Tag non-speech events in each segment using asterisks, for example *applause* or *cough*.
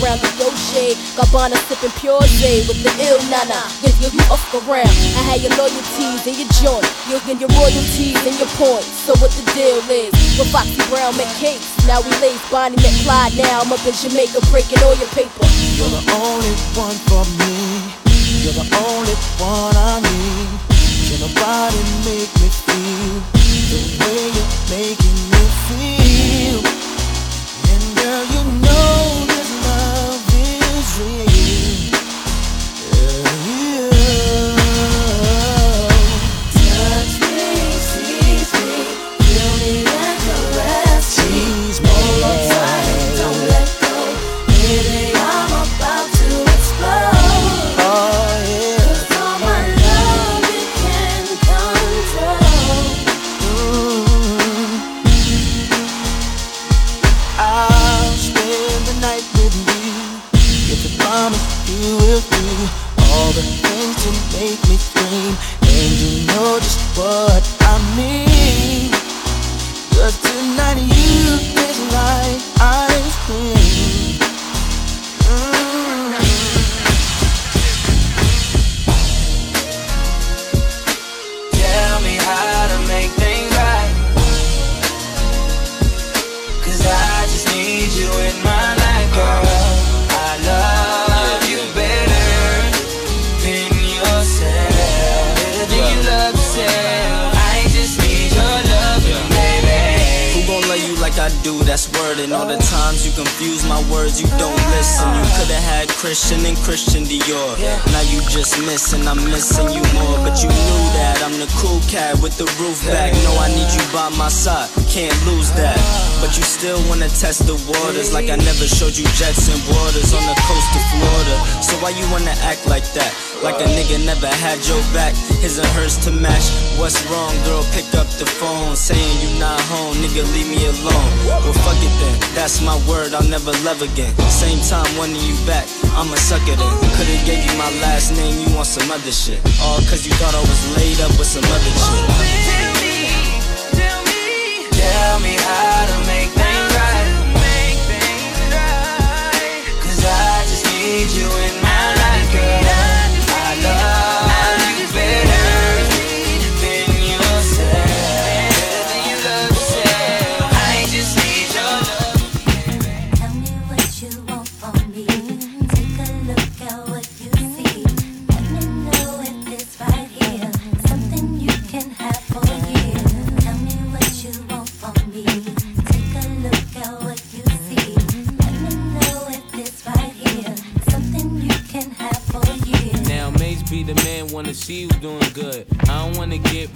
around the Yoshe, Gabbana sipping pure J with the ill nana. Yeah, you, you up around. I had your loyalties and your joint, you and your royalties and your points. So what the deal is? With Foxy Brown cakes, now we lace Bonnie McFly. Now I'm up in Jamaica breaking all your paper. You're the only one for me. You're the only one I need. Can nobody make me feel the way you're making test the waters like I never showed you jets and waters on the coast of Florida. So why you wanna act like that? Like a nigga never had your back, his and hers to match. What's wrong, girl? Pick up the phone, saying you not home, nigga, leave me alone. Well, fuck it then, that's my word, I'll never love again. Same time, wanting you back, I'ma suck it in. Could've gave you my last name, you want some other shit. All cause you thought I was laid up with some other shit. Tell me, tell me, tell me how to make things need you in my life, girl. I love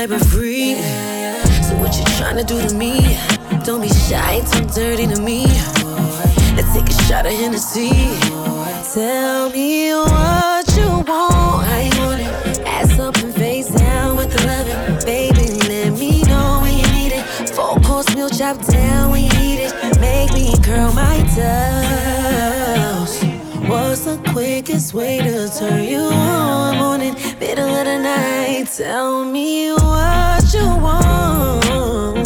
Type of freak. So what you tryna do to me? Don't be shy, too dirty to me. Let's take a shot of Hennessy. Tell me what you want, you want it. Ass up and face down with the loving. Baby, let me know when you need it. Four course meal chop down when you need it. Make me curl my toes. What's the quickest way to turn you on? Morning, middle of the night. Tell me what you want.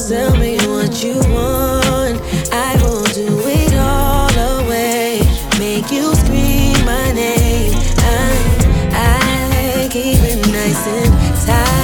Tell me what you want. I will do it all away. Make you scream my name. I, I keep it nice and tight.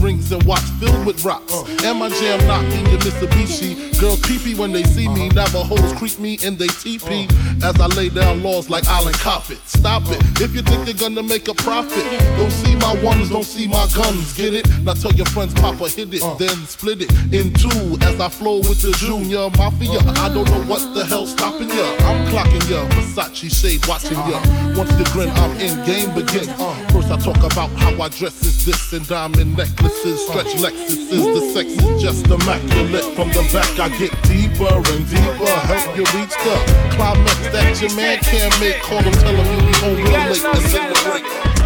Rings and watch filled with rocks. Uh. And my jam knocking your Mitsubishi. Girls peepee when they see me. Uh-huh. Navajos creep me and they teepee. Uh-huh. As I lay down laws like Island Coppet. Stop it. Uh-huh. If you think they're gonna make a profit, don't see my ones, don't see my guns. Get it? Now tell your friends, Papa hit it, uh. then split it in two. As I flow with the Junior Mafia. I don't know what the hell's stopping ya. I'm clocking ya. Versace shade watching ya. Once you grin, I'm in game begin. First I talk about how I dress is this and diamond necklaces, stretch Lexuses. The sex is just immaculate. From the back I get deeper and deeper. Help you reach the climax that your man can't make. Call him, tell him you be home real late and celebrate.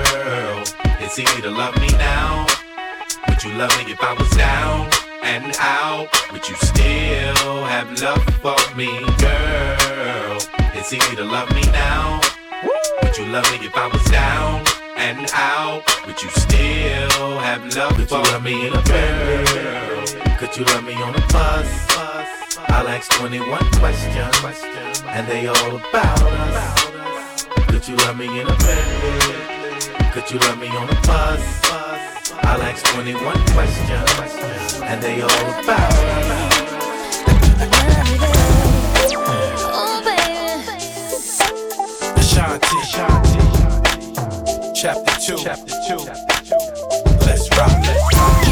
It's easy to love me now. Would you love me if I was down and out? Would you still have love for me, girl? It's easy to love me now. Would you love me if I was down and out? Would you still have love Could for you love me in a girl? Could you love me on a bus? I'll ask 21 questions, and they all about us. Could you love me in a bed? Could you love me on a bus? I'll ask 21 questions, and they all about. Oh, baby. Chapter 2. Chapter 2. Let's rock. You rock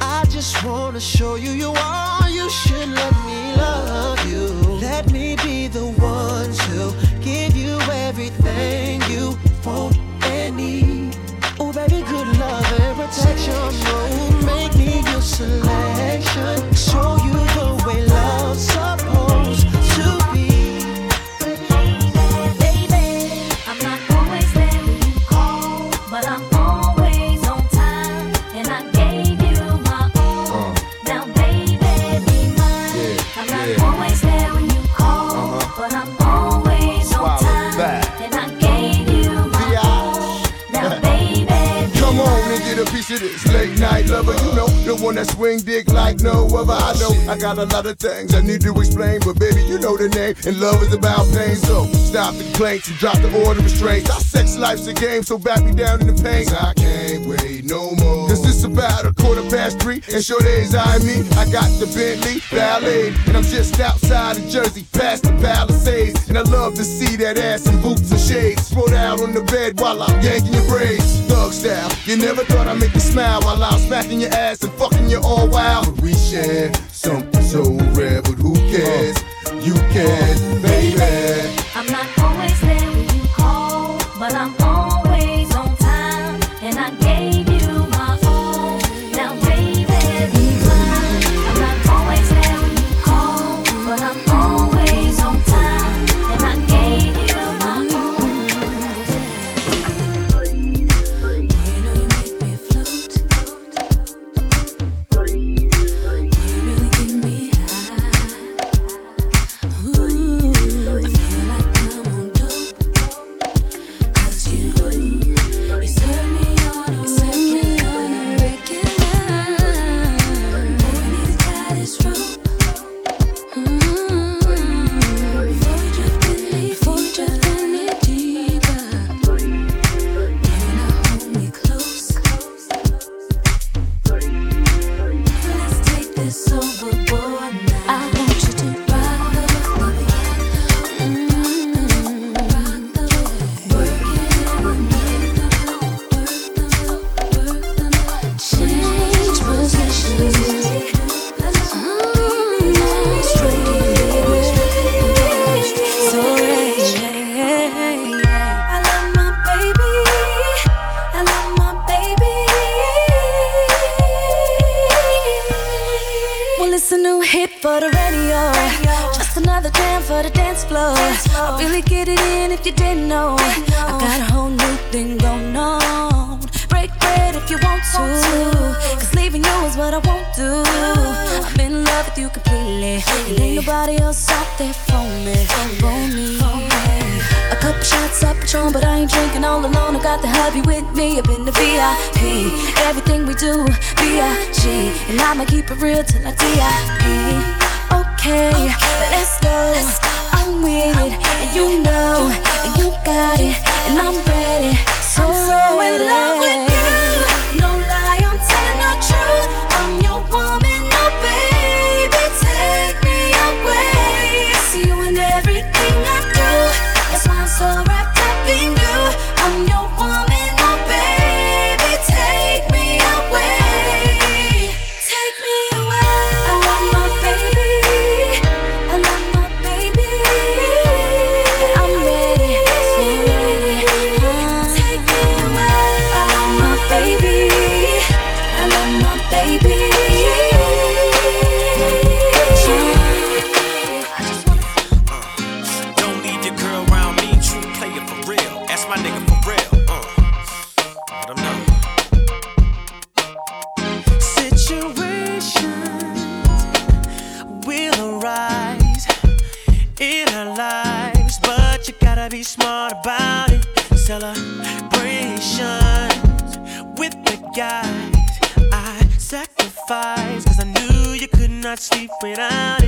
I just wanna show you you are. You should let me love you. Let me be the one night lover. You know, one that swing dick like no other. I know I got a lot of things I need to explain, but baby, you know the name. And love is about pain. So stop the complaints and drop the order of restraints. Our sex life's a game, so back me down in the pain. I can't wait no more. Cause it's about a quarter past three, and sure days I me. I got the Bentley Ballet, and I'm just outside of Jersey, past the Palisades. And I love to see that ass in boots and shades. Spread out on the bed while I'm yanking your braids. Thug style, you never thought I'd make you smile while I'm smacking your ass and fucking you all wild. But we share something so rare, but who cares? You can, baby. I'm not always there when you call, but I'm Well, it's a new hit for the radio. Just another jam for the dance floor. I really get it in if you didn't know. I got a whole new thing going on. Break bread if you want to. Cause leaving you is what I won't do. I'm in love with you completely. And ain't nobody else out there for me. For me. A couple shots of Patron, but I ain't drinking all alone. I got the hubby with me up in the VIP. Everything we do, B.I.G. And I'ma keep it real till I D.I.P. Okay, let's go. I'm I'm with it, and you know, and you got it, and I'm ready. So, I'm so in love with you. Sleep without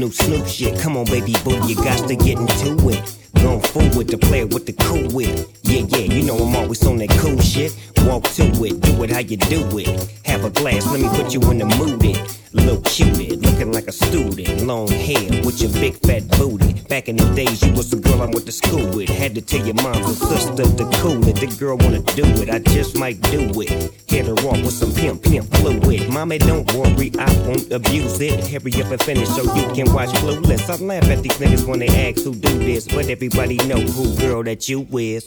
new Snoop shit, come on, baby boo, you got to get into it. Going forward to play it with the cool wit. Yeah, yeah, you know I'm always on that cool shit. Walk to it, do it how you do it. Have a glass, let me put you in the mood. It. Little cutie, looking like a student. Long hair with your big fat booty. Back in the days, you was the girl I went to school with. Had to tell your mom and sister to cool it. The girl wanna do it, I just might do it. Hit her off with some pimp, pimp fluid. Mommy, don't worry, I won't abuse it. Hurry up and finish so you can watch Clueless. I laugh at these niggas when they ask who do this, but everybody know who girl that you is.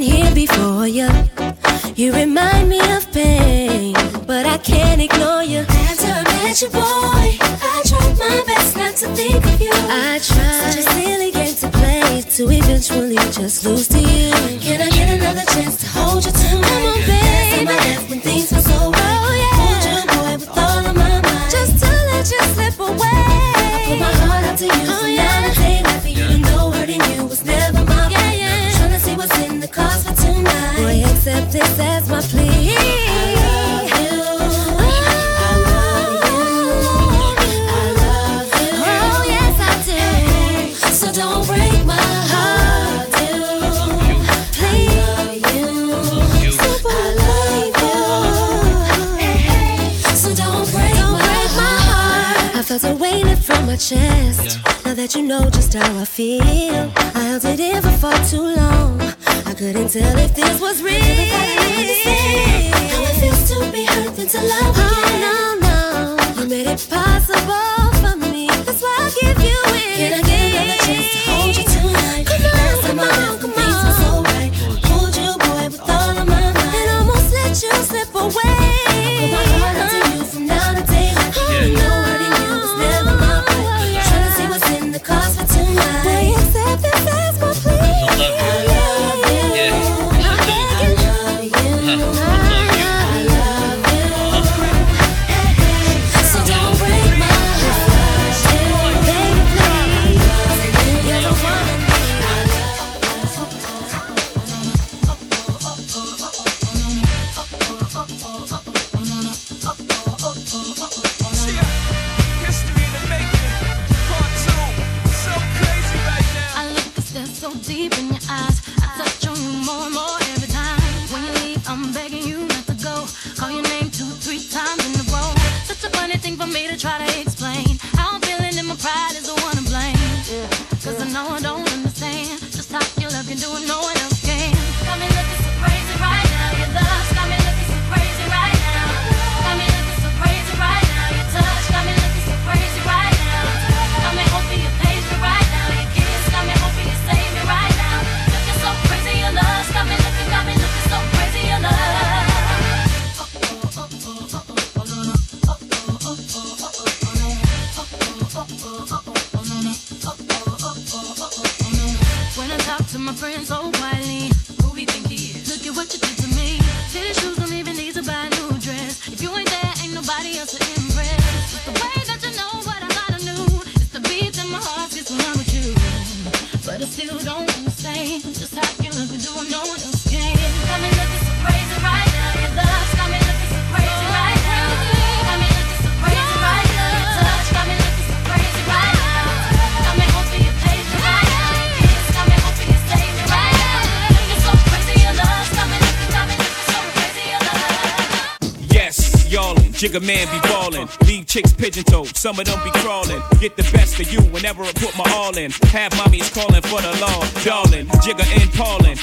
Been here before you. You remind me of pain, but I can't ignore you. After I met you, boy, I tried my best not to think of you. I tried. Such a silly game to play to eventually just lose to you. Can I get another chance to hold you tonight? Come on, babe. Last time I left when things were so right. Oh, yeah. Hold you, boy, with all of my mind. Just to let you slip away. I put my heart out to you. Oh, yeah. Now the day life for you to know hurting you was never Boy, accept this as my plea. I love you I love you Oh, yes, I do. So don't break my heart, Please. Are you I love you. So don't break my heart. I felt a weight lift from my chest. Now that you know just how I feel, I held it in for far too long. Couldn't tell if this was real. How it feels to be hurt than to love oh, again. Oh, no, no. You made it possible for me. That's why I give you it. Can I get another chance I still don't understand just how you look do no Jigga man be ballin'. Leave chicks pigeon toed, some of them be crawlin'. Get the best of you whenever I put my all in. Have mommies callin' for the law, darling. Jigga and Paulin'.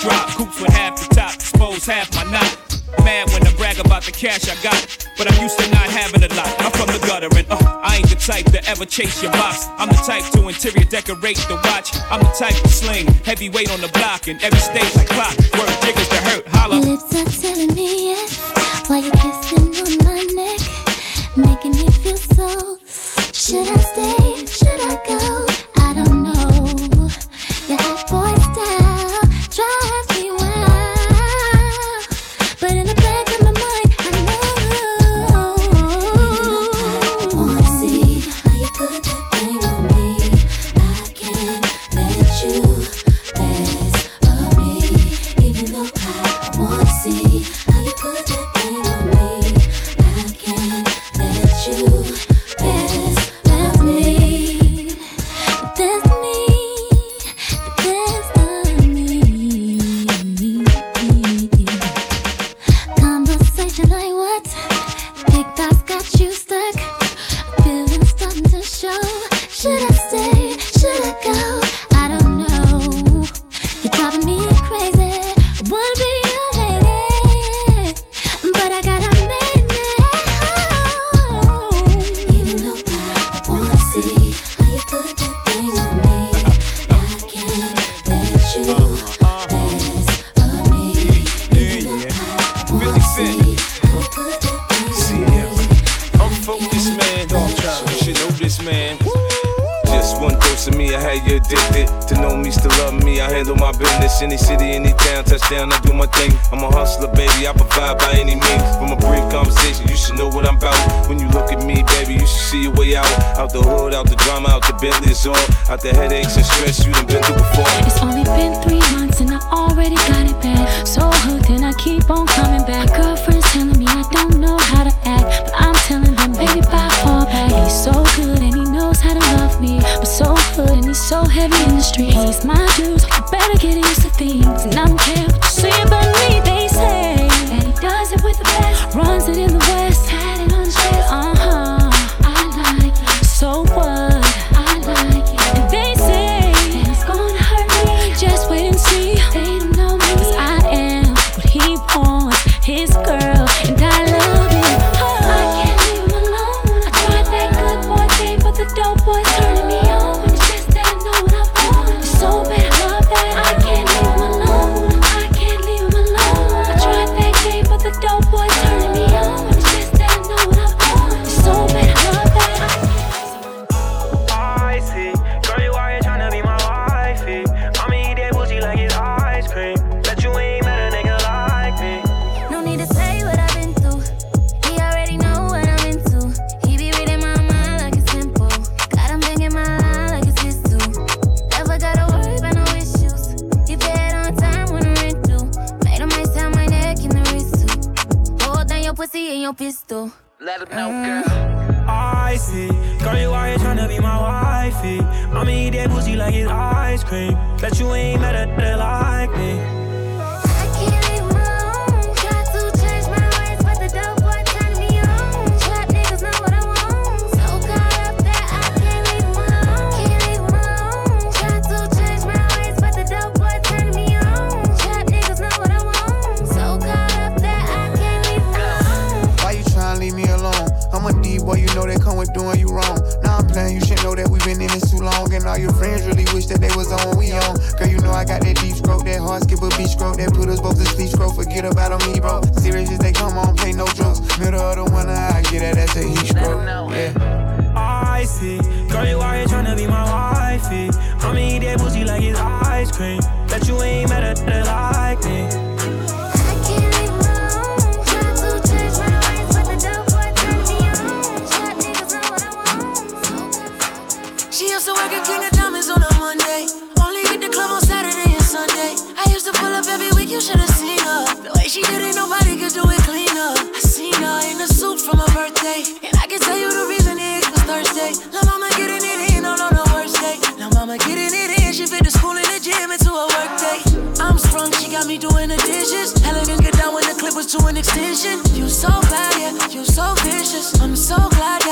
Drop coops with half the top, expose half my knot. Mad when I brag about the cash I got, but I'm used to not having a lot. I'm from the gutter and uh, I ain't the type to ever chase your box. I'm the type to interior decorate the watch. I'm the type to sling heavyweight on the block and every stage like clock. Work jiggers to hurt, holla. Your lips are telling me yes While you're kissing so Should I stay? Should I go?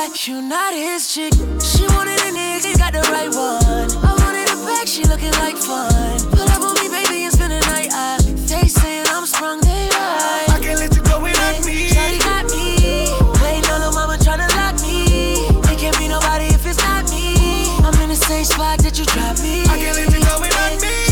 back, you not his chick. She wanted a nigga, he got the right one. I wanted a back, she looking like fun. Pull up on me, baby, and spend the night. I, they saying I'm sprung, they right. I can't let you go without me. Shawty got me. Waiting on her mama tryna lock me. It can't be nobody if it's not me. I'm in the same spot that you dropped me. I can't let you go without me.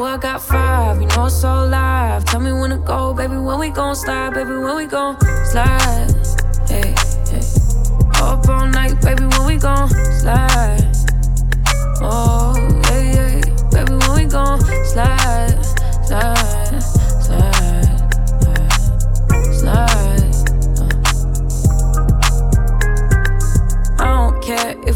Ooh, I got five, you know it's so live. Tell me when to go, baby, when we gon' slide, baby, when we gon' slide. Hey, hey. Up all night, baby, when we gon' slide. Oh, yeah, yeah, baby, when we gon' slide, slide,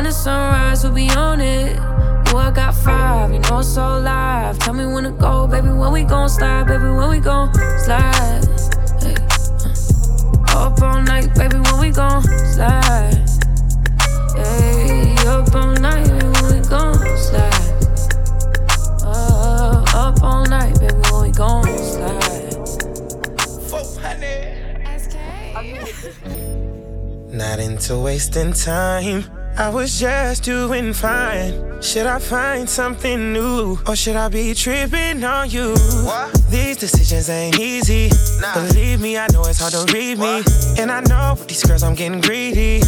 When the sunrise, we'll be on it. Ooh, I got five, you know it's so live. Tell me when to go, baby. When we gon' slide, baby. When we gon' slide. Hey, uh. Up all night, baby. When we gon' slide. Hey, up all night, baby. When we gon' slide. Uh, up all night, baby. When we gon' slide. Not into wasting time. I was just doing fine. Should I find something new? Or should I be tripping on you? These decisions ain't easy. Believe me, I know it's hard to read me. And I know with these girls I'm getting greedy.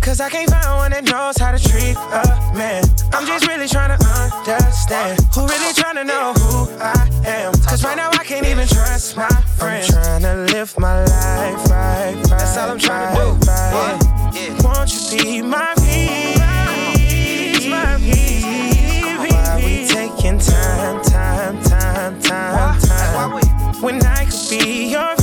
Cause I can't find one that knows how to treat a man. I'm just really trying to understand. Who really trying to know who I am? Cause right now I can't even trust my friends. I'm trying to live my life right, right. That's all I'm trying to do. Right. Won't you be my peace, my peace? Why we taking time, time, time, time, time? When I could be your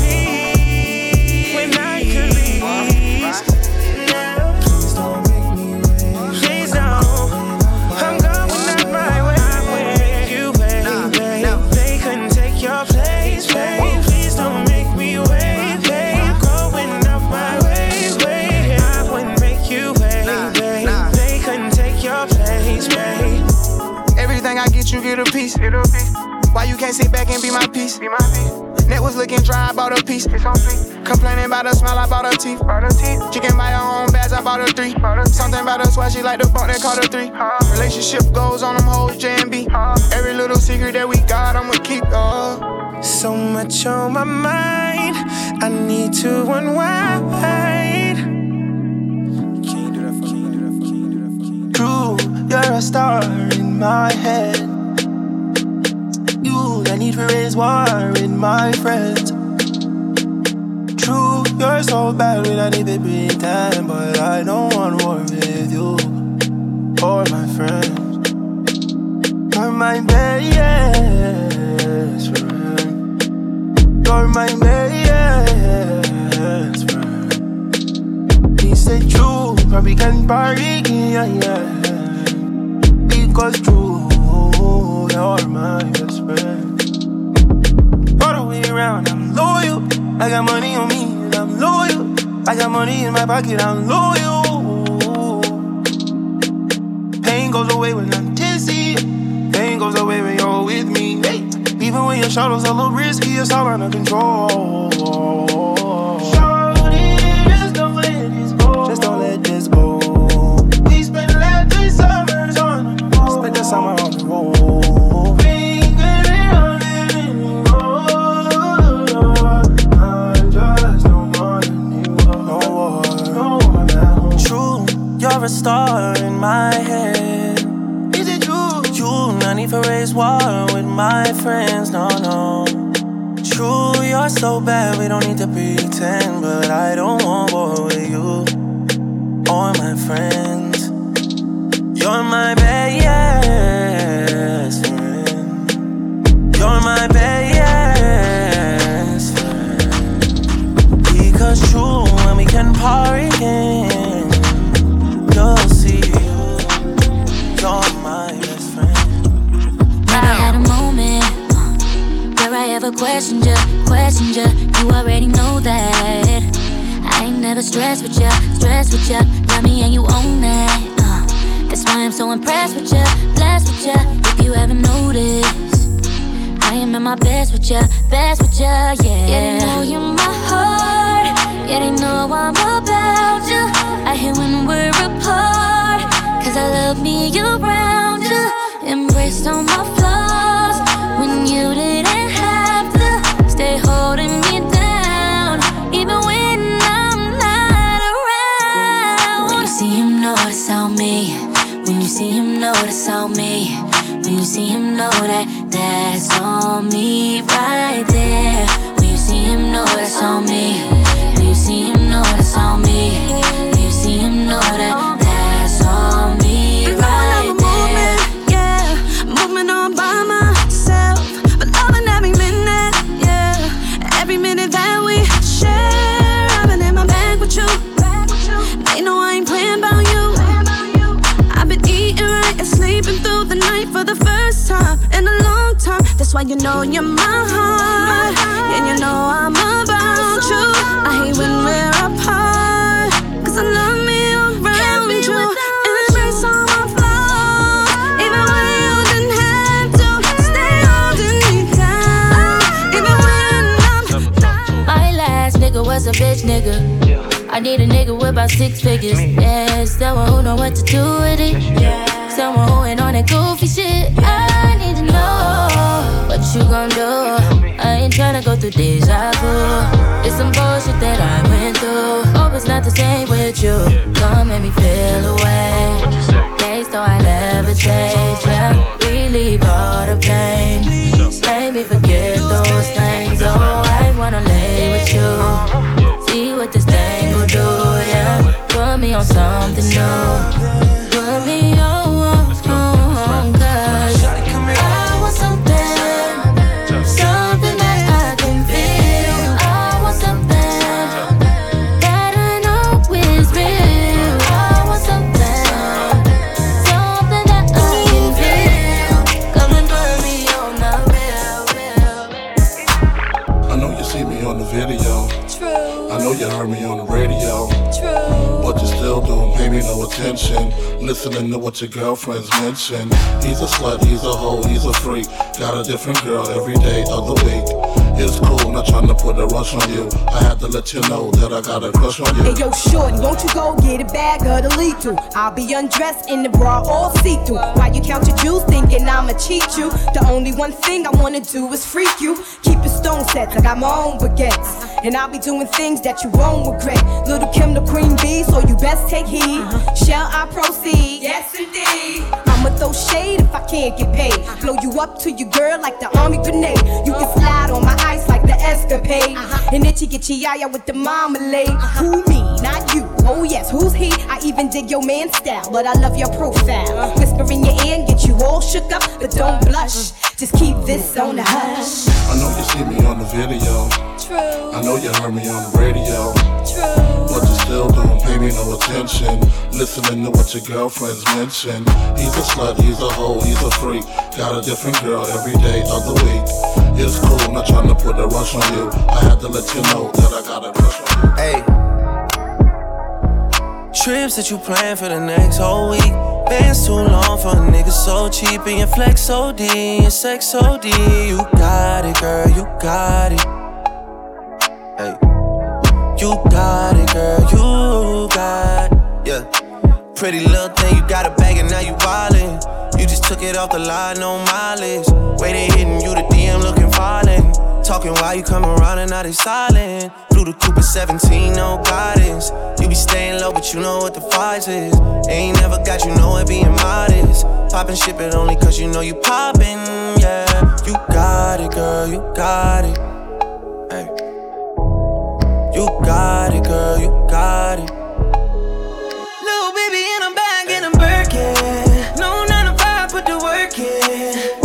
piece. Why you can't sit back and be my piece? Be my piece. Net was looking dry, I bought a piece. Complaining about the smell, I bought her teeth. teeth. She can buy her own bags, I bought her three. Something about her swag, she like the bump that caught her three. Relationship goes on them hoes, J and B. Every little secret that we got, I'ma keep. Uh. So much on my mind, I need to unwind. True, you're a star in my head. I need to raise war in my friends. True, you're so bad when I need to pretend, but I don't want war with you or my friends. You're my best friend. You're my best friend. He said true, probably can party, yeah, yeah. Because true, you're my best friend. All the way around, I'm loyal. I got money on me, and I'm loyal. I got money in my pocket, I'm loyal. Pain goes away when I'm tipsy. Pain goes away when you're with me. Even when your shadows a little risky, it's all under control. Star in my head. Is it true? You, not need for raise war with my friends, no, no. True, you're so bad, we don't need to pretend. But I don't want war with you or my friends. You're my best you, you. Already know that. I ain't never stressed with you, stressed with you. Love me and you own that. Uh, that's why I'm so impressed with you, blessed with you. If you ever notice, I am at my best with ya, best with ya, yeah. Yeah, they know you're my heart. Yeah, they know I'm about ya. I hate when we're apart. Cause I love me around ya. Embraced all my flaws. When you didn't see him, notice on me. When you see him, know that that's on me right there. When you see him, know that's on me. When you see him, why you know you're my heart, and you know I'm about you. I hate when we're apart, cause I love me around you. Embrace all my flaws, even when you didn't have to. Stay holding me down, even when I'm My last nigga was a bitch nigga. I need a nigga with about six figures. Yeah, someone who know what to do with it. Yeah, someone who ain't on that goofy shit. I you gon' do. I ain't tryna go through deja vu. It's some bullshit that I went through. Hope it's not the same with you. Come make me feel away. Days though I never change. Yeah, relieve all the pain. Make me forget those things. Oh, I wanna lay with you. See what this thing will do, yeah. Put me on something new. Put me on, attention. Listening to what your girlfriends mention. He's a slut, he's a hoe, he's a freak. Got a different girl every day of the week. It's cool, not trying to put a rush on you. I had to let you know that I got a crush on you. Hey yo, shorty, won't you go get a bag of the lethal? I'll be undressed in the bra all see through. While you count your jewels, thinking I'ma cheat you. The only one thing I wanna do is freak you. Keep stone sets, I got my own baguettes. And I'll be doing things that you won't regret. Lil' Kim, the queen bee, so you best take heed. Uh-huh. Shall I proceed? Yes, indeed. I'ma throw shade if I can't get paid. Blow you up to your girl like the army grenade. You can slide on my ice like the escapade. And itchy get yaya with the marmalade. Who me? Not you. Oh yes, who's he? I even dig your man style, but I love your profile. Whisper in your ear and get you all shook up, but don't blush. Just keep this on the hush. I know you see me on the video. True. I know you heard me on the radio. True. But you still don't pay me no attention. Listening to what your girlfriends mention. He's a slut, he's a hoe, he's a freak. Got a different girl every day of the week. It's cool, I'm not trying to put a rush on you. I had to let you know that I got a crush on you. Hey. Trips that you plan for the next whole week. Bands too long for a nigga so cheap. And your flex so D, and sex so D. You got it, girl, you got it. Hey. You got it, girl, you got it. Yeah. Pretty little thing, you got a bag and now you wildin'. You just took it off the line, no mileage. Waiting, hitting you the DM looking falling. Talking while you come around and now they silent. Blue the Cooper 17, no guidance. You be staying low, but you know what the price is. Ain't never got you know it being modest. Poppin' shit, but only cause you know you poppin', yeah. You got it, girl, you got it. Hey. You got it, girl, you got it. Work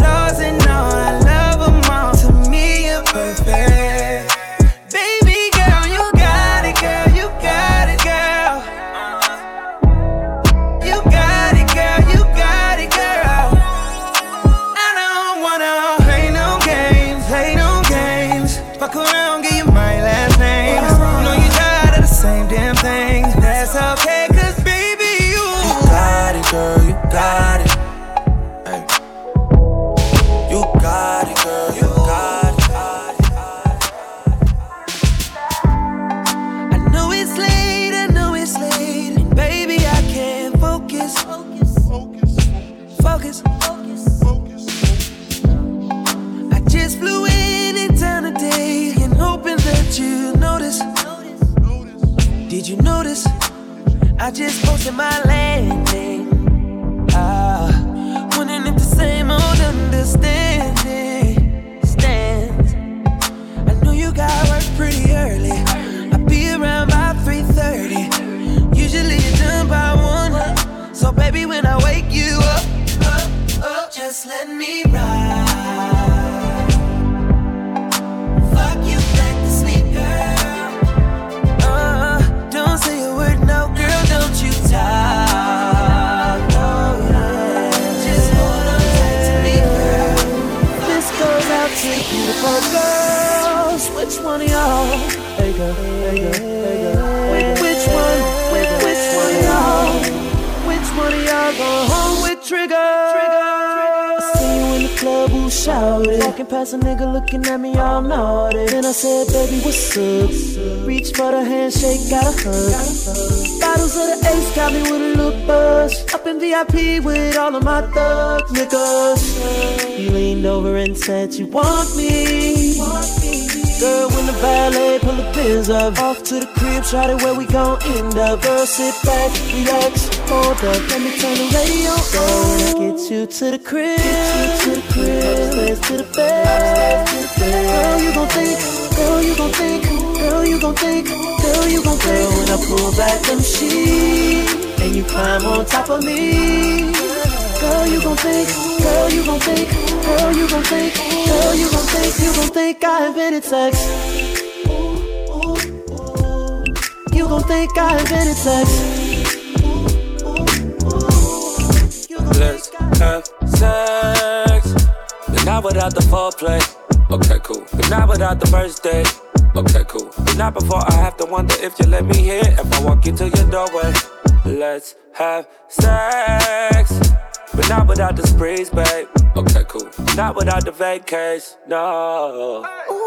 said you want me. Girl, when the valet pull the pins up Off to the crib, try it where we gon' end up. Girl, sit back, relax, hold up. Let me turn the radio on. Get you to the crib Get you to the crib. Upstairs to the bed. Girl, you gon' think Girl, you gon' think Girl, you gon' think Girl, you gon' think. Girl, when I pull back them sheets And you climb on top of me. Girl, you gon' think, girl, you gon' think, girl, you gon' think, girl, you gon' think, you gon' think I invented sex. You gon' think I invented sex. Let's have sex. But not without the foreplay. Okay, cool. But not without the first date. Okay, cool. But not before I have to wonder if you let me in. If I walk into your doorway. Let's have sex. But not without the sprees, babe. Okay, cool. Not without the vacays, no. Ooh,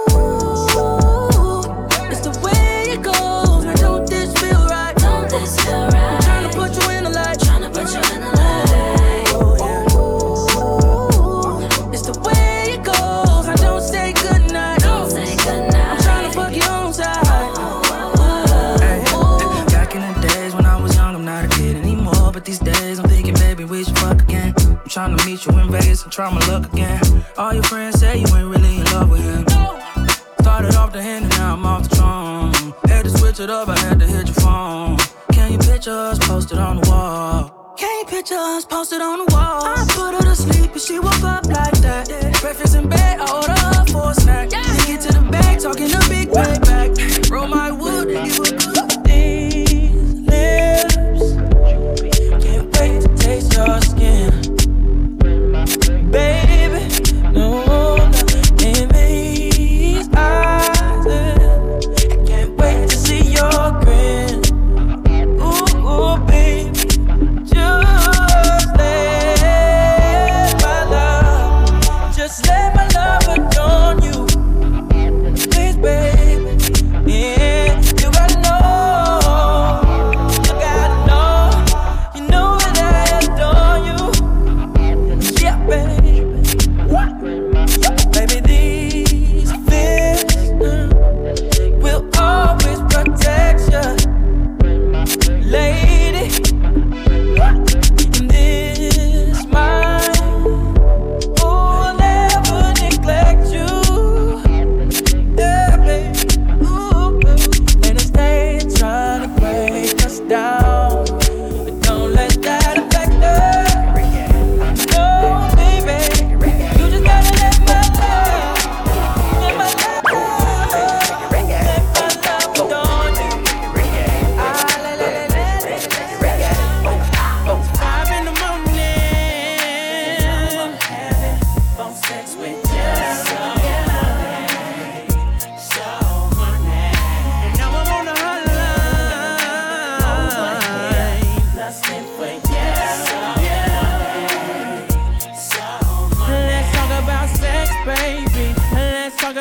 It's the way it goes. Meet you in Vegas and try my luck again. All your friends say you ain't really in love with him. Started off the hand and now I'm off the throne. Had to switch it up, I had to hit your phone. Can you picture us posted on the wall? Can you picture us posted on the wall? I put her to sleep and she woke up like that. Breakfast in bed, I order her for a snack. Then get to the bag, talking a big bag back. Roll my wood and give a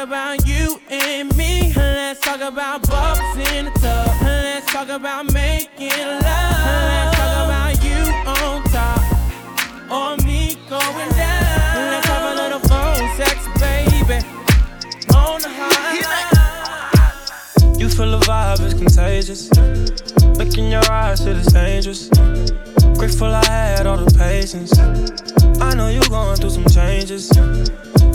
about you and me. Let's talk about bubbles in the tub. Let's talk about making love. Let's talk about you on top or me going down. Let's have a little phone sex, baby. On the high. You feel the vibe, it's contagious. Look in your eyes, shit is dangerous. Grateful I had all the patience. I know you going through some changes.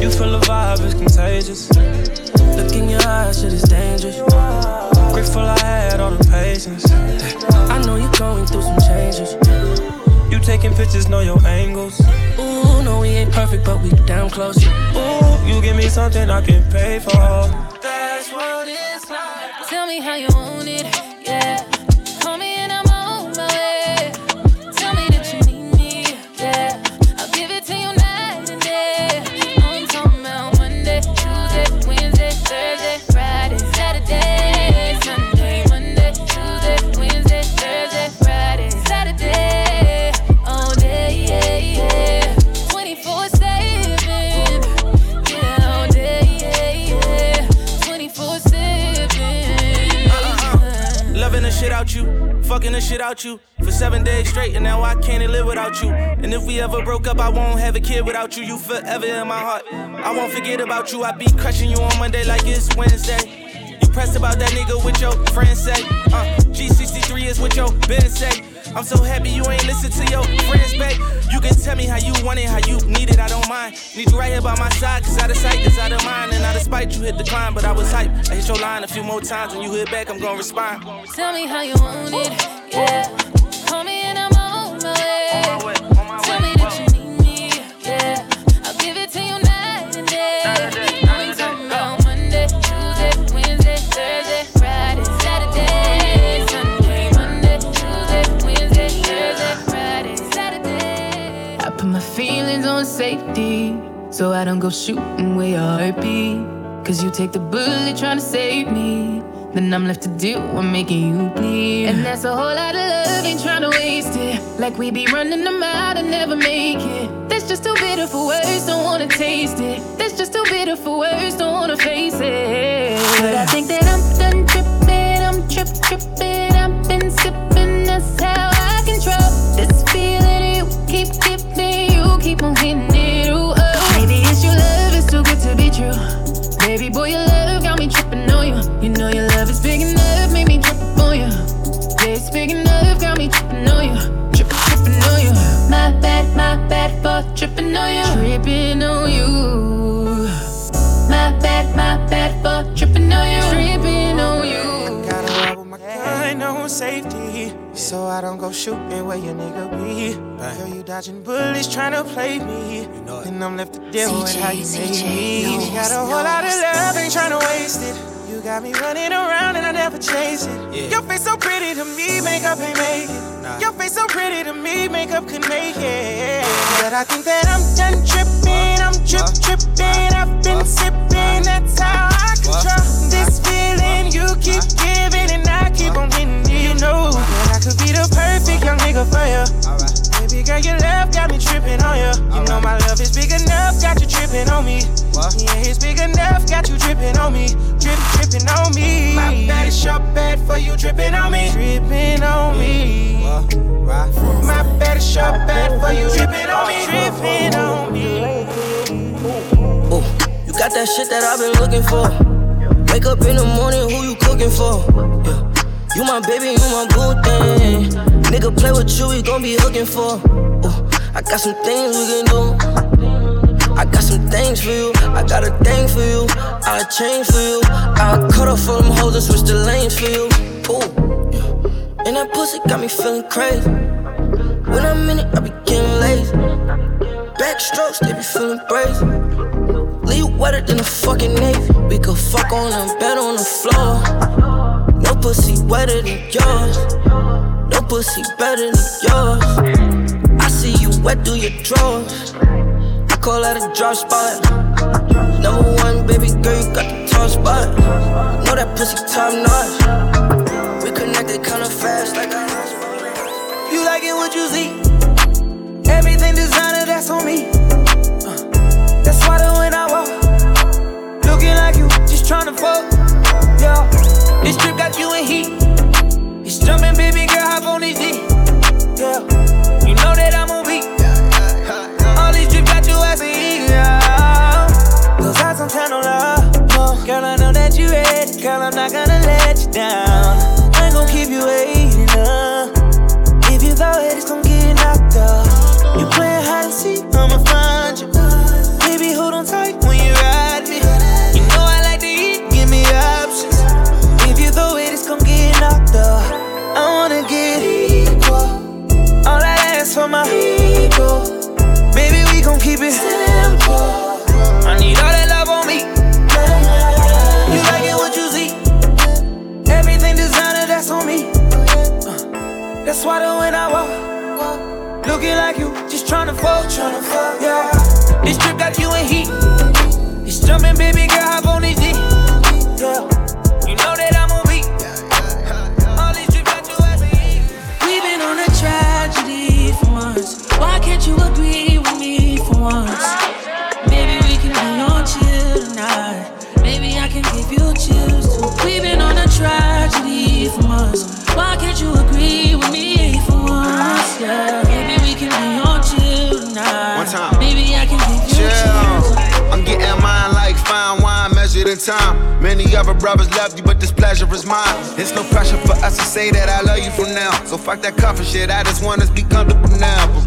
You feel the vibe, it's contagious. Look in your eyes, shit is dangerous. Grateful I had all the patience. I know you're going through some changes. You taking pictures, know your angles. Ooh, no, we ain't perfect, but we down close. Ooh, you give me something I can pay for. That's what it's like. Tell me how you fucking the shit out you for seven days straight, and now I can't live without you. And if we ever broke up, I won't have a kid without you. You forever in my heart. I won't forget about you. I be crushing you on Monday like it's Wednesday. You pressed about that nigga with your friends say. Uh, G63 is what your Ben say. I'm so happy you ain't listen to your friends, babe. You can tell me how you want it, how you need it, I don't mind. Need you right here by my side, cause out of sight is out of mind. And out of spite, you hit the climb, but I was hype. I hit your line a few more times, when you hit back, I'm gonna respond. Tell me how you want it, yeah. Call me and I'm on my way. Tell me that you need me, yeah. I'll give it to you night and day. I'm talking about Monday, Tuesday, Wednesday, Thursday, Friday, Saturday, Monday, Tuesday, Wednesday, Thursday, Friday, Saturday. I put my feelings on safety, so I don't go shooting where your heart be. Cause you take the bullet trying to save me. Then I'm left to deal with making you bleed. And that's a whole lot of love, ain't trying to waste it. Like we be running them out and never make it. That's just too bitter for words, don't wanna taste it. That's just too bitter for words, don't wanna face it. But I think that I'm done tripping, I'm trip tripping. I've been sipping, that's how I control this feeling you keep giving. You keep on hitting Baby boy, your love got me tripping on you. You know your love is big enough, made me trip up on you. Yeah, it's big enough, got me tripping on you. Tripping, tripping on you. My bad, my bad for tripping on you. Tripping on you. My bad, my bad for tripping on you. Tripping on you. I Gotta roll with my gun on safety. So I don't go shooting where your nigga be. Girl, you dodging bullets trying to play me. And I'm left to deal with how you made me. Got a whole lot of love, ain't trying to waste it. You got me running around and I never chase it. Your face so pretty to me, makeup ain't make it. Your face so pretty to me, makeup can make it. But I think that I'm done tripping, I'm trip tripping. I've been sipping, that's how I control this feeling. You keep giving and I keep on getting it. You know that I could be the perfect young nigga for you. Baby girl, your love got me tripping on you. You know my love is big enough, got you tripping on me. Yeah, it's big enough, got you tripping on me. Drip, tripping on me. My bad is your bad for you tripping on me. Tripping on me. My bad is your bad for you tripping on me. Tripping on me. Oh, you got that shit that I've been looking for. Wake up in the morning, who you cooking for? Yeah. You my baby, you my good thing. Nigga play with you, we gon' be hooking for. Oh, I got some things we can do. I got some things for you, I got a thing for you. I change for you. I cut off all them hoes and switch the lanes for you. Ooh, yeah. And that pussy got me feeling crazy. When I'm in it, I be getting lazy. Backstrokes, they be feeling brazy. Leave wetter than a fucking navy. We could fuck on them, bed on the floor. Pussy wetter than yours. No pussy better than yours. I see you wet through your drawers. I call that a drop spot. Number one, baby girl, you got the top spot. Know that pussy top notch. We connected kinda fast, like a You like it what you see? Everything designer, that's on me. Uh, that's why when I walk, looking like you, just tryna fuck. Yeah, this trip got you in heat. It's jumping, baby girl, hop on this D. Yeah, you know that I'm on beat. All these trips got you as a. Yeah, those eyes don't tell no love. No. Girl, I know that you ready. Girl, I'm not gonna let you down. I ain't gon' keep you waiting up. If you thought it's gon' get knocked off, you playing hide and seek, I'ma find you. Baby, hold on tight for my ego. Baby, we gon' keep it simple. I need all that love on me. You like it what you see. Everything designer, that's on me. Uh, that's why the when I walk, looking like you, just tryna fuck, tryna fuck, yeah. This trip got you in heat. It's jumping, baby girl, hop on this D. Yeah, for months. Why can't you agree with me for once? Yeah, maybe we can be on chill tonight. One time. Maybe I can give you. Chill. I'm getting mine like fine wine measured in time. Many other brothers love you, but this pleasure is mine. It's no pressure for us to say that I love you from now. So fuck that comfort shit. I just want us to be comfortable now.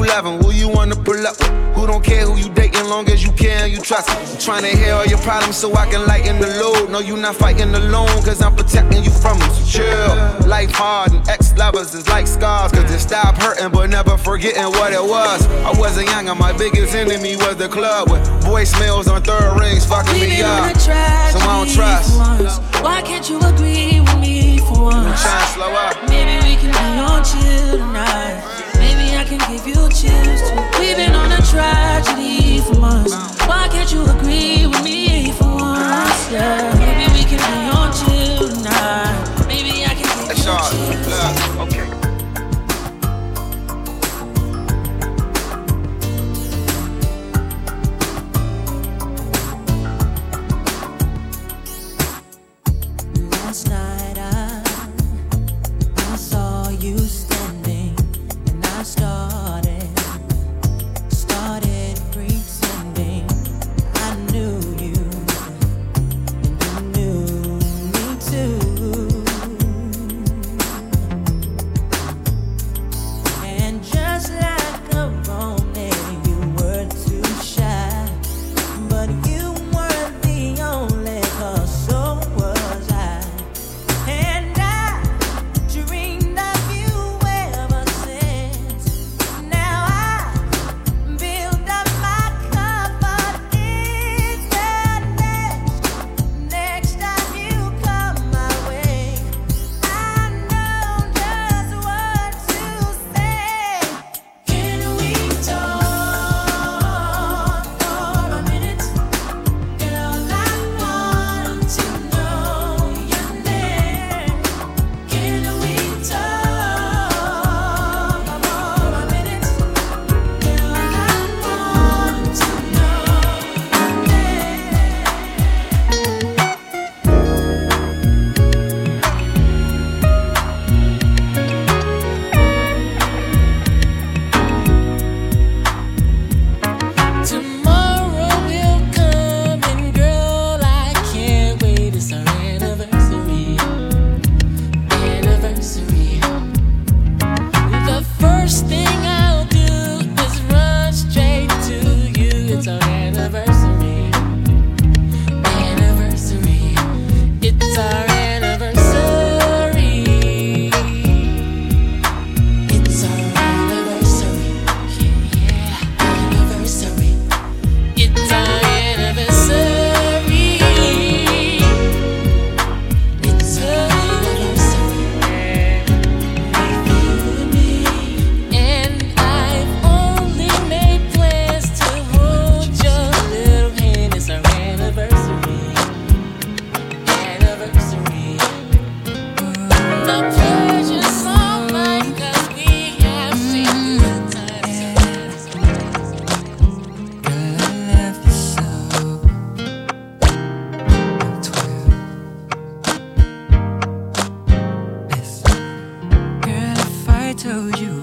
For real, who you loving? Who you wanna pull up with? Who don't care who you dating, long as you care and you trust me. I'm trying to hear all your problems so I can lighten the load. No, you not fighting alone, cause I'm protecting you from them. So chill. Life hard and ex lovers is like scars, cause it stop hurting, but never forgetting what it was. I wasn't young, and my biggest enemy was the club with voicemails on third rings fucking We've me up. So I don't trust. once. Why can't you agree with me for once? Trying slow up. Maybe we can be on chill tonight. I can give you chills too. We've been on a tragedy for months. Why can't you agree with me for once? Yeah, maybe we can be on chill told you.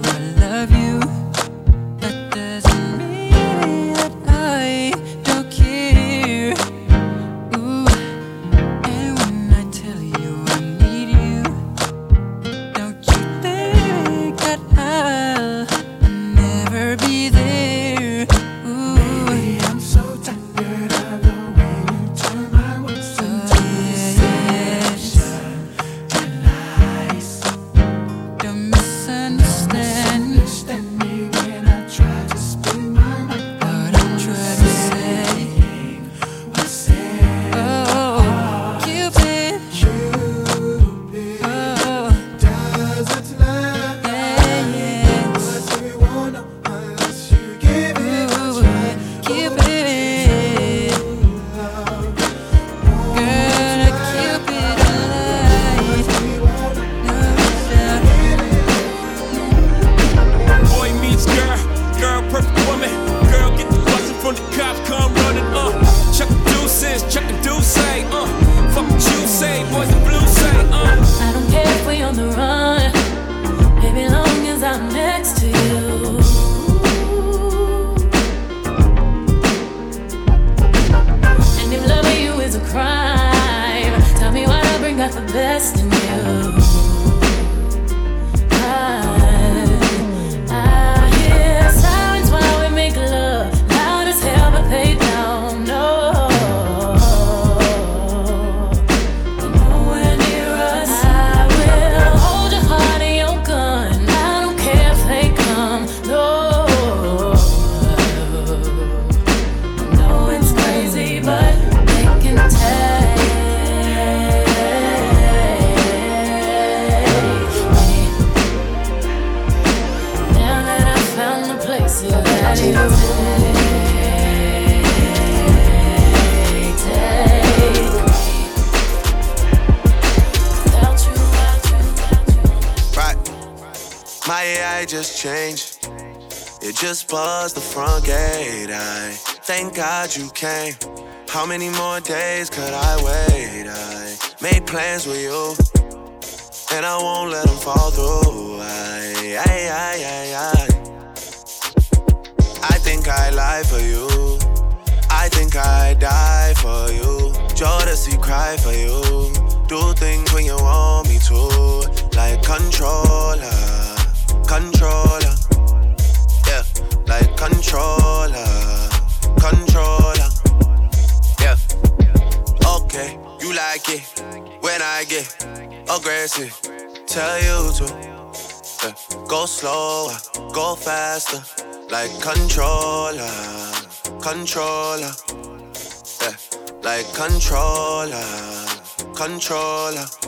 How many more days could I wait? I made plans with you, Tell you to go slower, go faster, like controller, controller. Like controller, controller.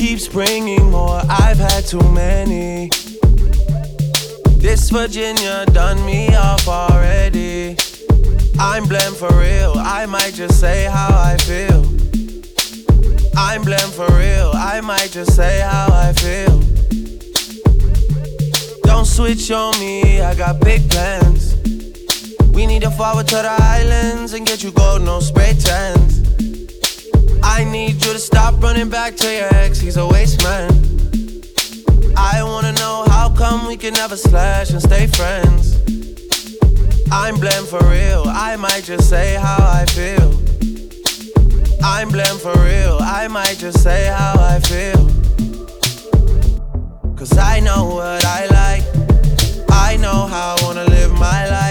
keeps bringing more? I've had too many. This Virginia done me off already. I'm blamed for real. I might just say how I feel. I'm blamed for real. I might just say how I feel. Don't switch on me. I got big plans. We need to forward to the islands and get you gold, no spray tans. I need you to stop running back to your ex, he's a waste man. I wanna know how come we can never slash and stay friends. I'm blamed for real, I might just say how I feel. I'm blamed for real, I might just say how I feel. Cause I know what I like, I know how I wanna live my life.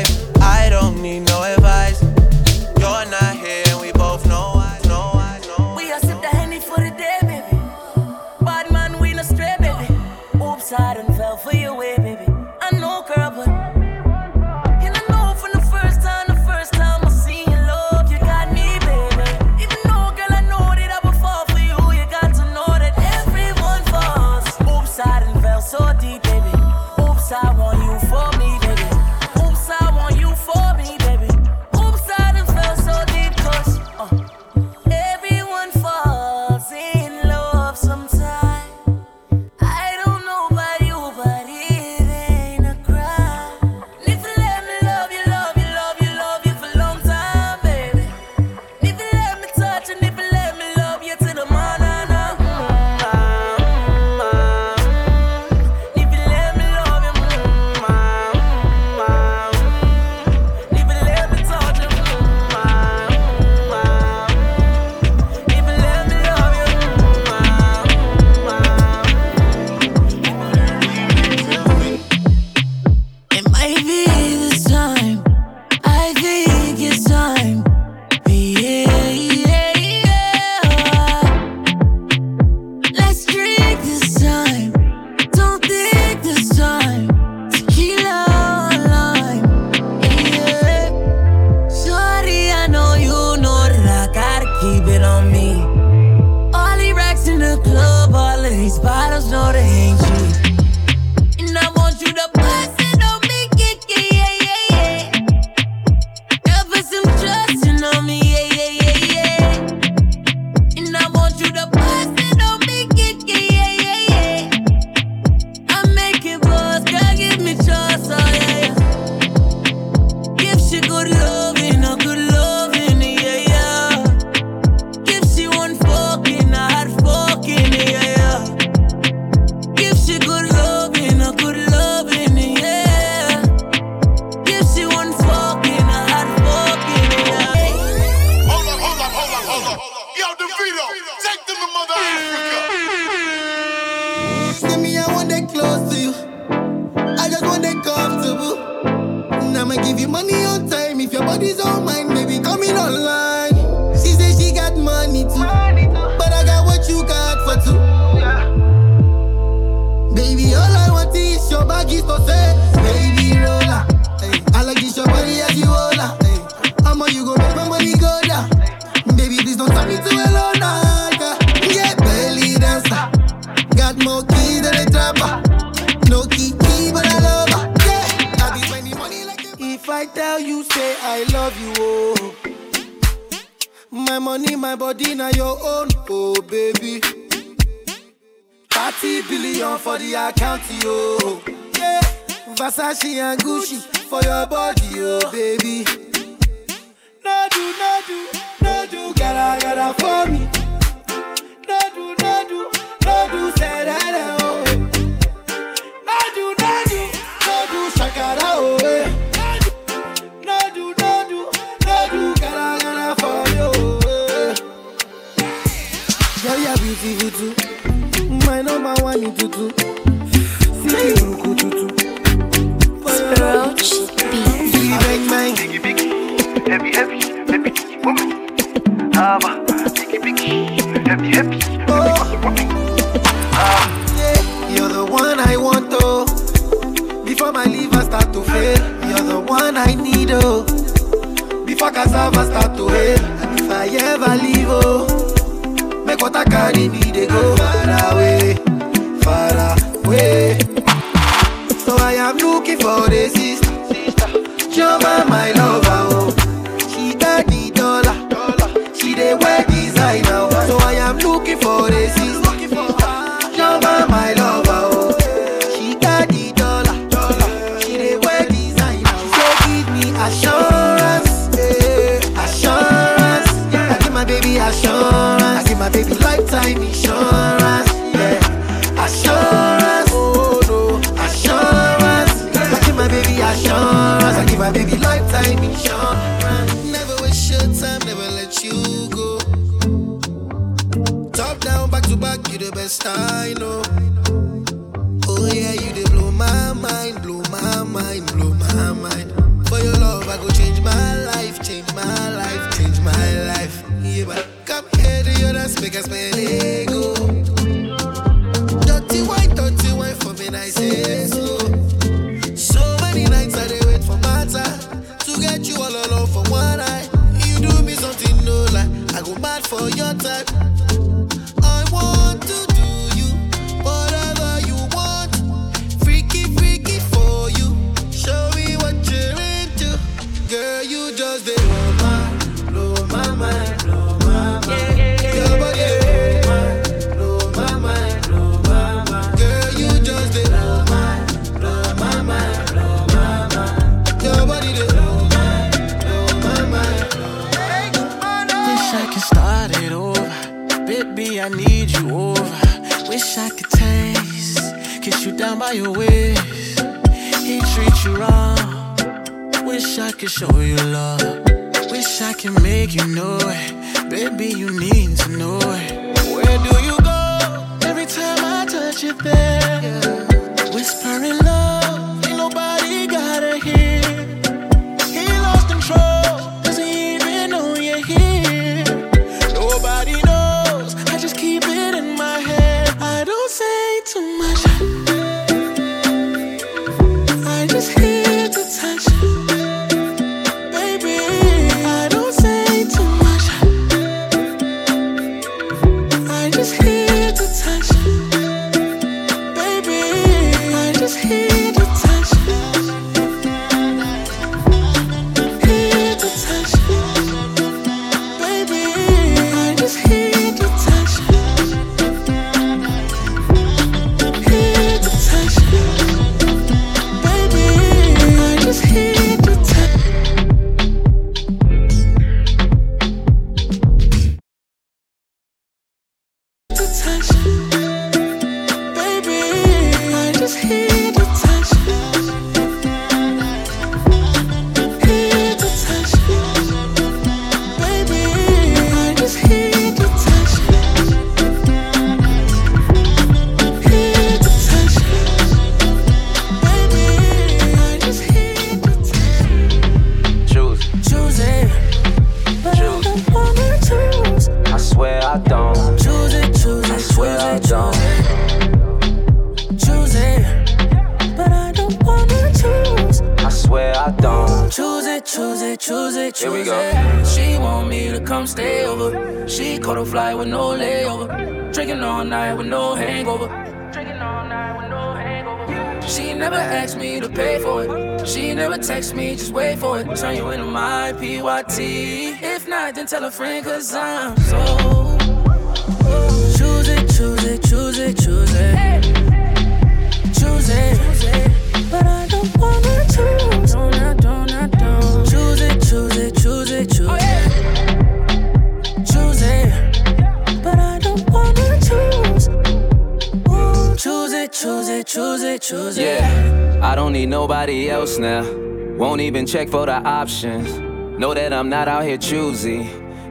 Check for the options. Know that I'm not out here choosy.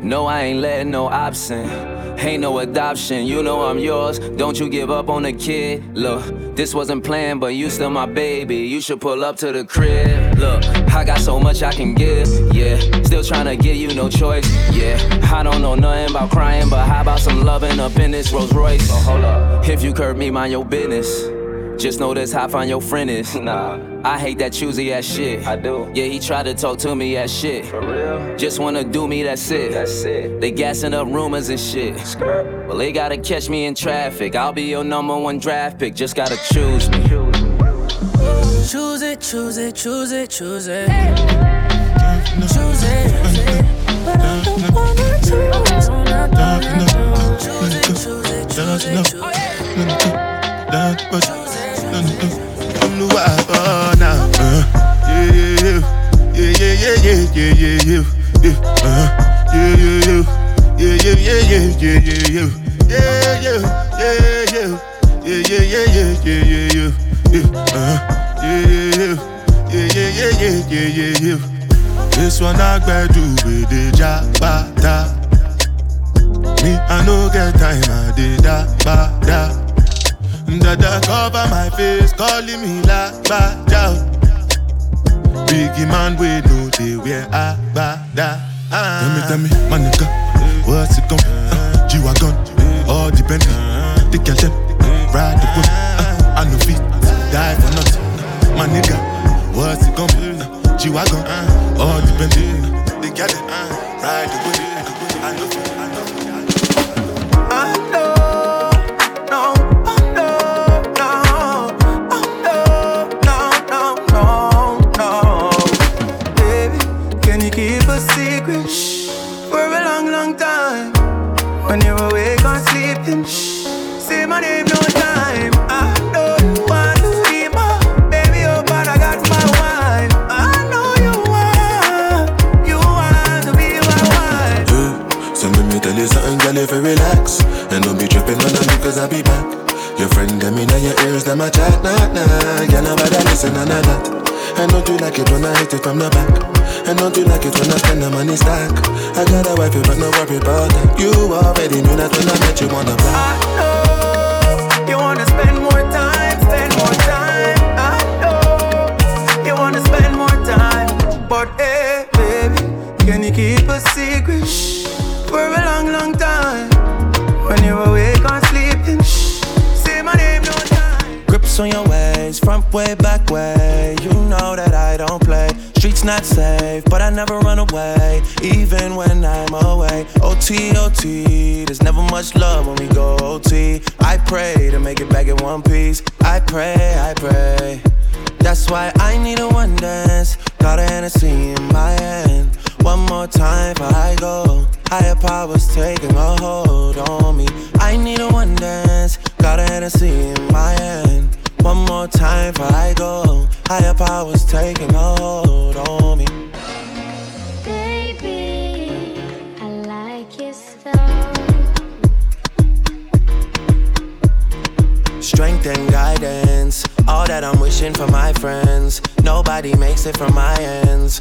No, I ain't letting no option. Ain't no adoption, you know I'm yours. Don't you give up on the kid. Look, this wasn't planned, but you still my baby. You should pull up to the crib. Look, I got so much I can give. Yeah, still trying to give you no choice. Yeah, I don't know nothing about crying, but how about some loving up in this Rolls Royce? Oh, hold up. If you curb me, mind your business. Just know this how fine your friend is. *laughs* Nah, I hate that choosy ass shit. I do. Yeah, he tried to talk to me as shit. For real? Just wanna do me, that's it. That's it. They gassing up rumors and shit. Well, they gotta catch me in traffic. I'll be your number one draft pick. Just gotta choose me. Choose it, choose it, choose it, choose it. Choose it. But I don't wanna choose. Don't, I don't, I don't. Choose it, choose it, choose it, oh, choose it. That oh, now. Uh, yeah, yeah, yeah, yeah, yeah, yeah, yeah, yeah, yeah, uh, yeah, yeah, yeah, yeah, yeah, yeah, yeah, yeah, yeah, yeah, yeah, yeah, yeah, yeah, yeah, yeah, yeah, yeah, yeah, uh, yeah, yeah, yeah, yeah, yeah, yeah, yeah, yeah. This one I gotta do with the jabata. Uh, me, I no get time, I did that, ba, da. Uh, Dada cover my face, calling me la ba down. Biggie man, we know they wear a ba da. Tell me, tell me, my nigga, what's it gon' uh, G-Wagon, all the depend. The them, ride the whip. Uh, I no fit, die for nothing. My nigga, what's it gon' uh, G-Wagon, all the depend. The them, ride the whip. You relax And don't be tripping on me cause I'll be back. Your friend them in your ears, them a chat, nah, nah. Yeah, nobody listen, none of that And don't you like it when I hit it from the back? And don't you like it when I spend the money stack? I got a wife, but no worry about that. You already knew that when I met you on the back You wanna spend more time, spend more time. I know you wanna spend more time, but hey, baby, can you keep Shh. For a long, long time? When you're awake or sleeping, Shh. say my name no time. Grips on your ways, front way, back way. You know that I don't play. Streets not safe, but I never run away, even when I'm away. OT, OT, there's never much love when we go OT. I pray to make it back in one piece. I pray, I pray. That's why I need a one dance. Got a Hennessy in my hand. One more time before I go. Higher powers taking a hold on me. I need a one dance. Got a Hennessy in my hand. One more time before I go. Higher powers taking a hold on me. Baby, I like it so. Strength and guidance, all that I'm wishing for my friends. Nobody makes it from my ends.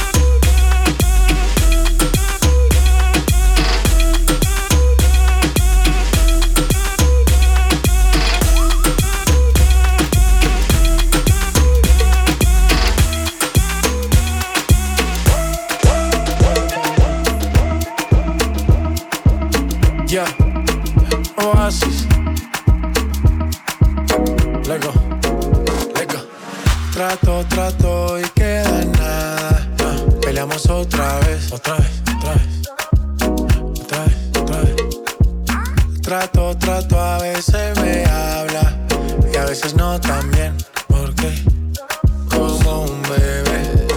Lego, Lego. Trato, trato y queda nada. Peleamos otra vez, otra vez, otra vez. Otra vez, otra vez. Trato, trato, a veces me habla y a veces no también. ¿Por qué? Como un bebé.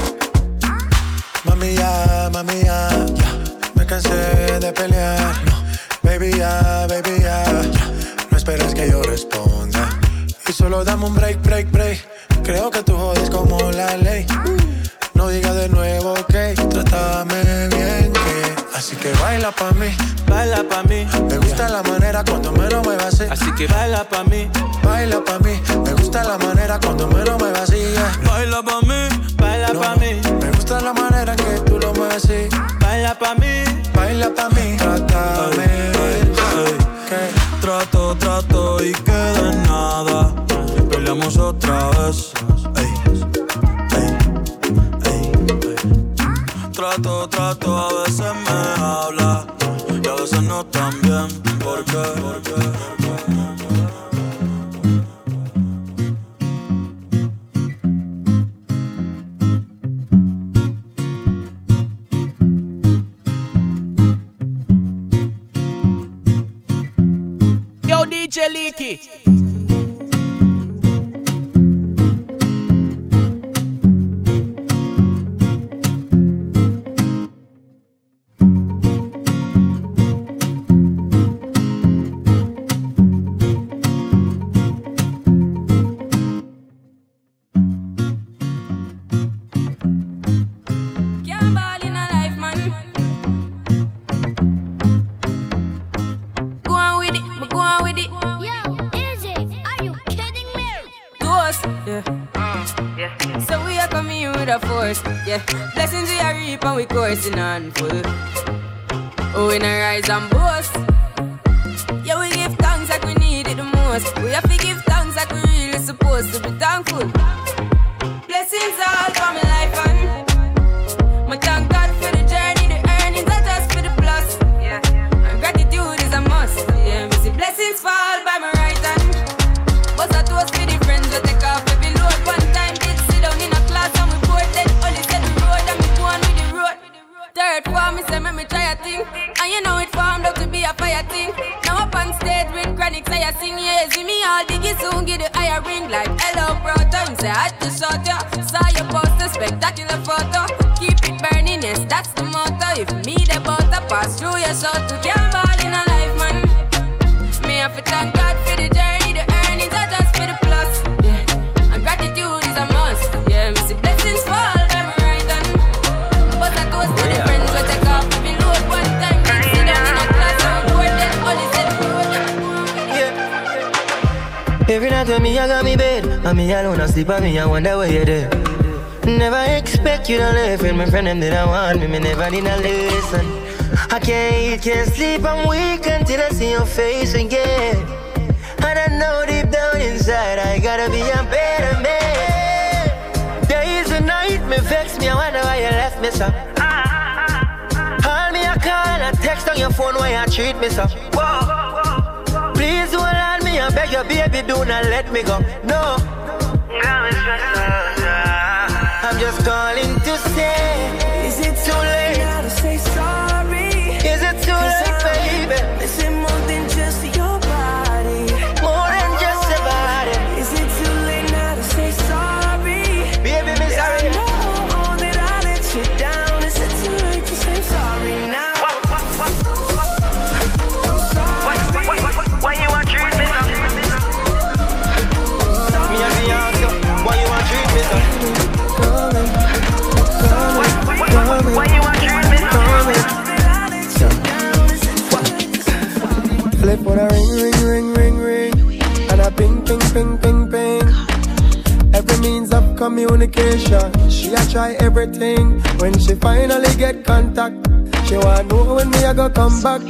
Mami, ya, mami, ya. Me cansé de pelear. No, baby, ya, baby. Solo dame un break, break, break. Creo que tú jodes como la ley. No diga de nuevo que trátame bien, que. Así que baila pa' mí, baila pa' mí. Me gusta la manera cuando me lo muevas así. Así que baila pa' mí, baila pa' mí. Me gusta la manera cuando me lo muevas así. Baila pa' mí, baila No, pa' mí. Me gusta la manera que tú lo mueves así. Baila pa' mí, baila pa' mí. Otra vez. Trato, trato, a veces me Every night when me I got me bed And me alone I sleep and me I wonder where you're there Never expect you to leave When my friend them did I want me Me never need a listen I can't eat, can't sleep, I'm weak until I see your face again. And I know deep down inside I gotta be a better man. Days and night me vex me, I wonder why you left me so. Call me I call a text on your phone why you treat me so. Me, I beg your baby, do not let me go. No. I'm just calling communication. She a try everything. When she finally get contact, she wanna know when me a go come back.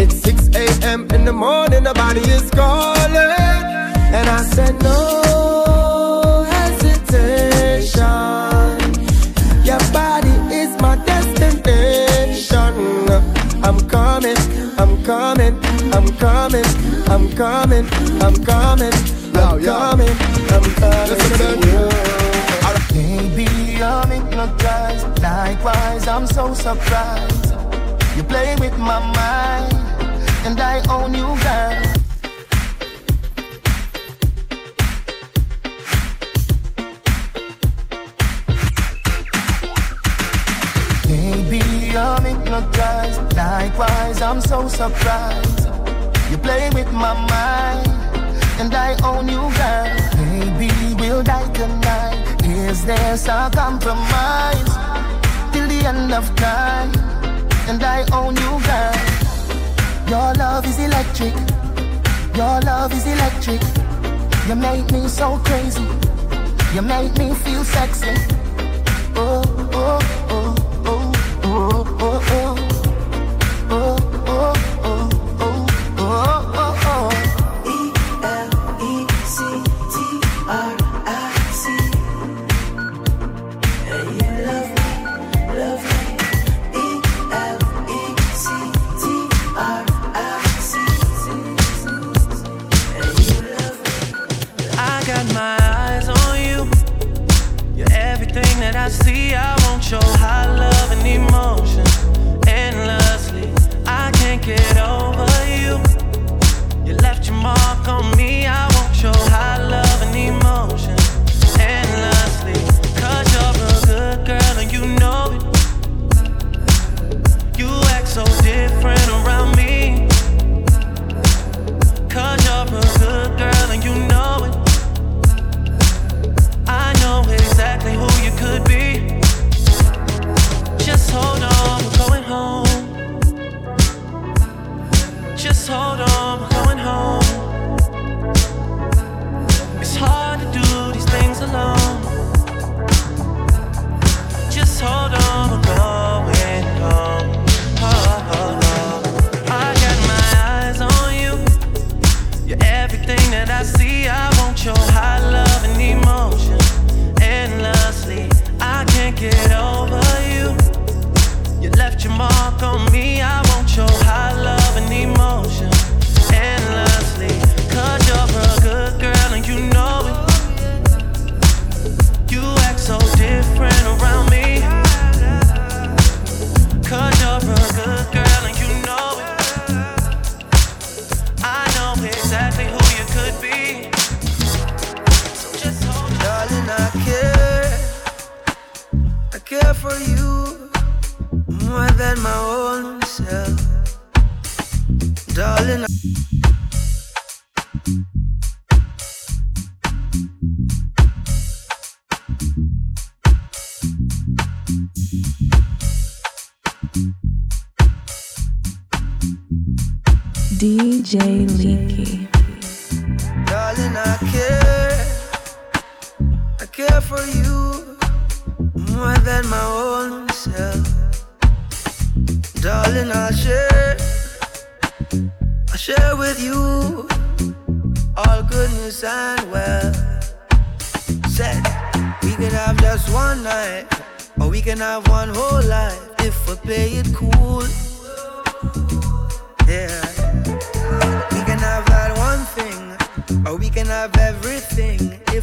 It's 6 a.m. in the morning, the body is calling. And I said, no hesitation. Your body is my destination. I'm coming, I'm coming, I'm coming, I'm coming, I'm coming, I'm coming, I'm coming to you. I'm hypnotized. Likewise, I'm so surprised. You play with my mind, and I own you, girl. Baby, I'm hypnotized. Likewise, I'm so surprised. You play with my mind, and I own you, girl. Baby, we'll die tonight. Is there some compromise till the end of time? And I own you, girl. Your love is electric. Your love is electric. You make me so crazy. You make me feel sexy. Oh, oh, DJ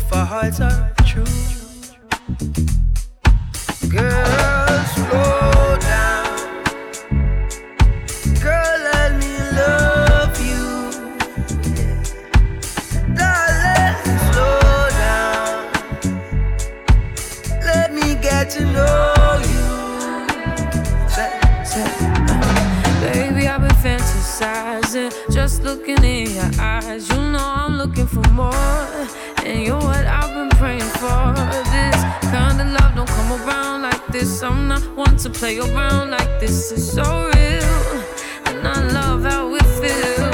if our hearts are true. Girl, slow down. Girl, let me love you. Darling, slow down. Let me get to know you. Say, say. Uh. Baby, I've been fantasizing, just looking in your eyes. You know I'm looking for more, and you're what I've been praying for. This kind of love don't come around like this. I'm not one to play around like this. It's so real, and I love how it feels.